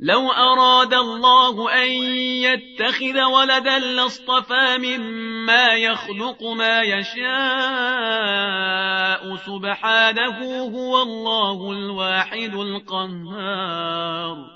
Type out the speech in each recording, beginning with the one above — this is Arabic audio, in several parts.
لو أراد الله أن يتخذ ولدا لاصطفى مما يخلق ما يشاء. سبحانه هو الله الواحد القهار.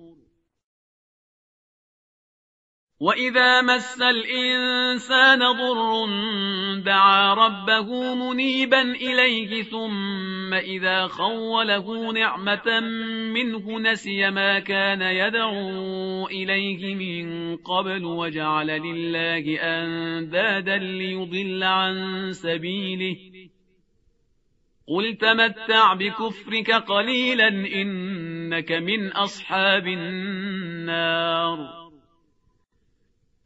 وإذا مس الإنسان ضر دعا ربه منيبا إليه ثم إذا خوله نعمة منه نسي ما كان يدعو إليه من قبل وجعل لله أندادا ليضل عن سبيله. قل تمتع بكفرك قليلا إنك من أصحاب النار.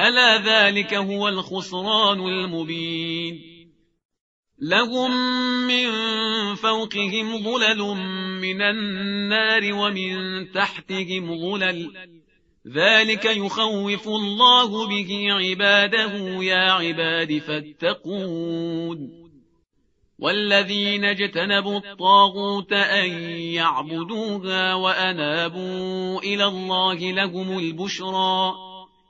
ألا ذلك هو الخسران المبين لهم من فوقهم ظلل من النار ومن تحتهم ظلل ذلك يخوف الله به عباده يا عباد فاتقون والذين اجتنبوا الطاغوت أن يعبدوها وأنابوا إلى الله لهم البشرى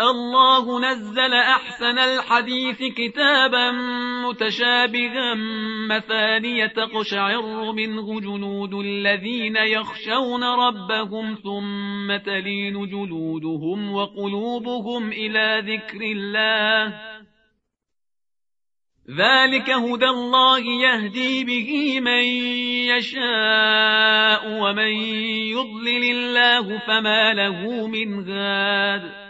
الله نزل أحسن الحديث كتابا متشابها مثانية تقشعر منه جنود الذين يخشون ربهم ثم تلين جلودهم وقلوبهم إلى ذكر الله. ذلك هدى الله يهدي به من يشاء ومن يضلل الله فما له من غاد.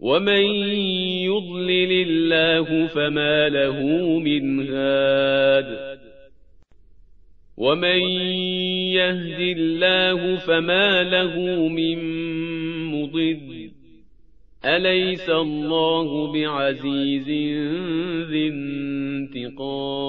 ومن يضلل الله فما له من هاد ومن يهد الله فما له من مضل أليس الله بعزيز ذي انتقام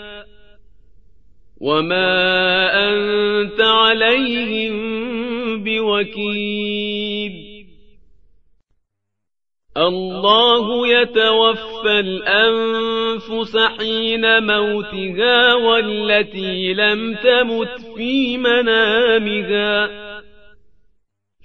وما أنت عليهم بوكيل. الله يتوفى الأنفس حين موتها والتي لم تمت في منامها.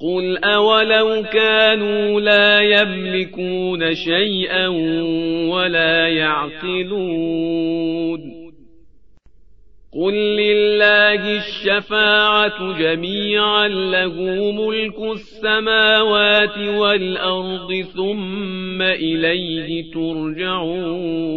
قل أولو كانوا لا يملكون شيئا ولا يعقلون قل لله الشفاعة جميعا له ملك السماوات والأرض ثم إليه ترجعون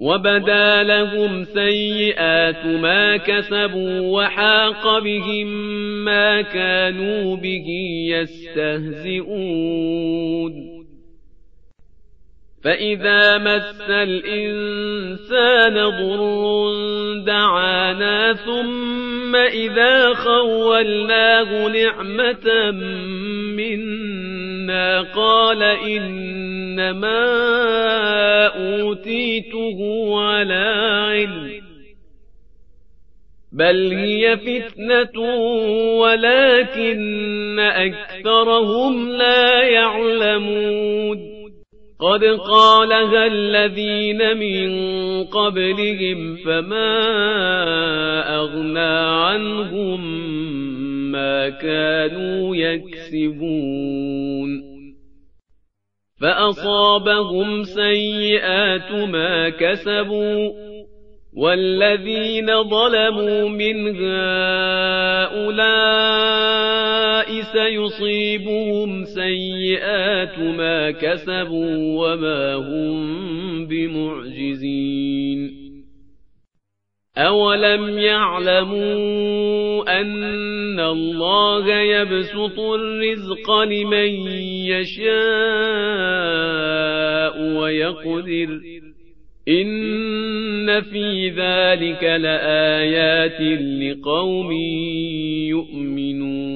وبدا لهم سيئات ما كسبوا وحاق بهم ما كانوا به يستهزئون فإذا مس الإنسان ضر دعانا ثم إذا خولناه نعمة منا قال إنما أوتيته على علم بل هي فتنة ولكن أكثرهم لا يعلمون قد قالها الذين من قبلهم فما أغنى عنهم ما كانوا يكسبون. فأصابهم سيئات ما كسبوا. والذين ظلموا من هؤلاء سيصيبهم سيئات ما كسبوا وما هم بمعجزين. أولم يعلموا أن الله يبسط الرزق لمن يشاء ويقدر إن في ذلك لآيات لقوم يؤمنون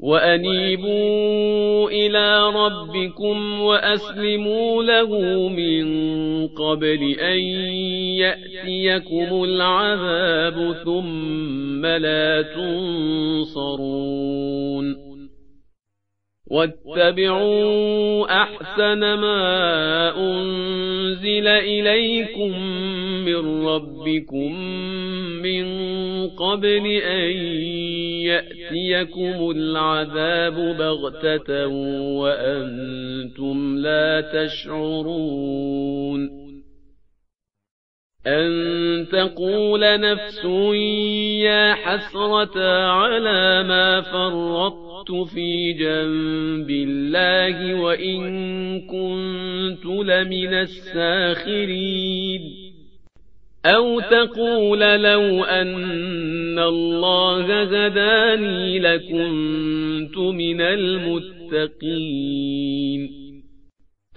وأنيبوا إلى ربكم وأسلموا له من قبل أن يأتيكم العذاب ثم لا تنصرون واتبعوا أحسن ما أنزل إليكم من ربكم من قبل أن يأتيكم العذاب بغتة وأنتم لا تشعرون أن تقول نفس يا حسرة على ما فرطت في جنب الله وإن كنت لمن الساخرين. أو تقول لو أن الله هداني لكنت من المتقين.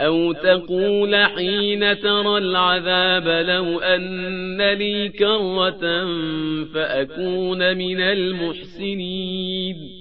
أو تقول حين ترى العذاب لو أن لي كرة فأكون من المحسنين.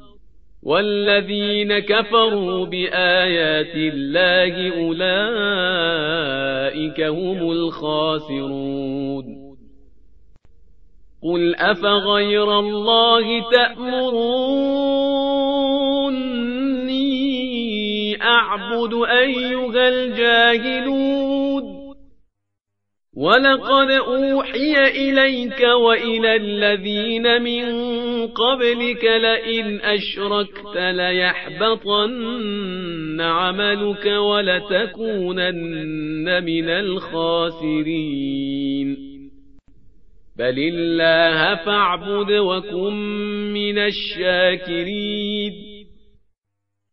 والذين كفروا بآيات الله أولئك هم الخاسرون. قل أفغير الله تأمروني أعبد أيها الجاهلون. ولقد أوحي إليك وإلى الذين من قبلك لئن أشركت ليحبطن عملك ولتكونن من الخاسرين. بل الله فاعبد وكن من الشاكرين.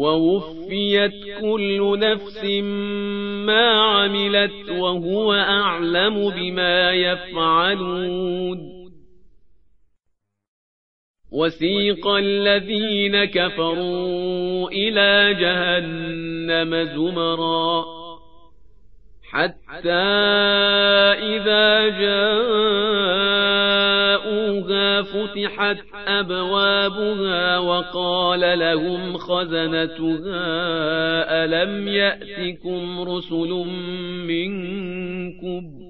ووفيت كل نفس ما عملت وهو أعلم بما يفعلون. وسيق الذين كفروا إلى جهنم زمرًا. حتى إذا جاءوها فتحت أبوابها وقال لهم خزنتها ألم يأتكم رسل منكم؟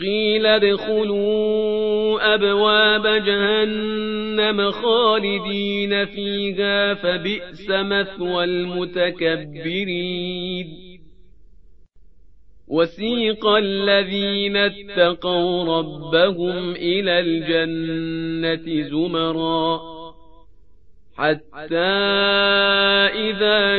قيل ادخلوا أبواب جهنم خالدين فيها فبئس مثوى المتكبرين. وسيق الذين اتقوا ربهم إلى الجنة زمرًا حتى إذا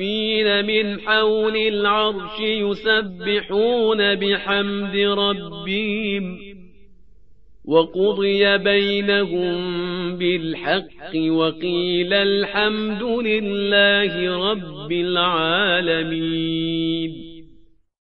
الكافين من حول العرش يسبحون بحمد ربهم وقضي بينهم بالحق وقيل الحمد لله رب العالمين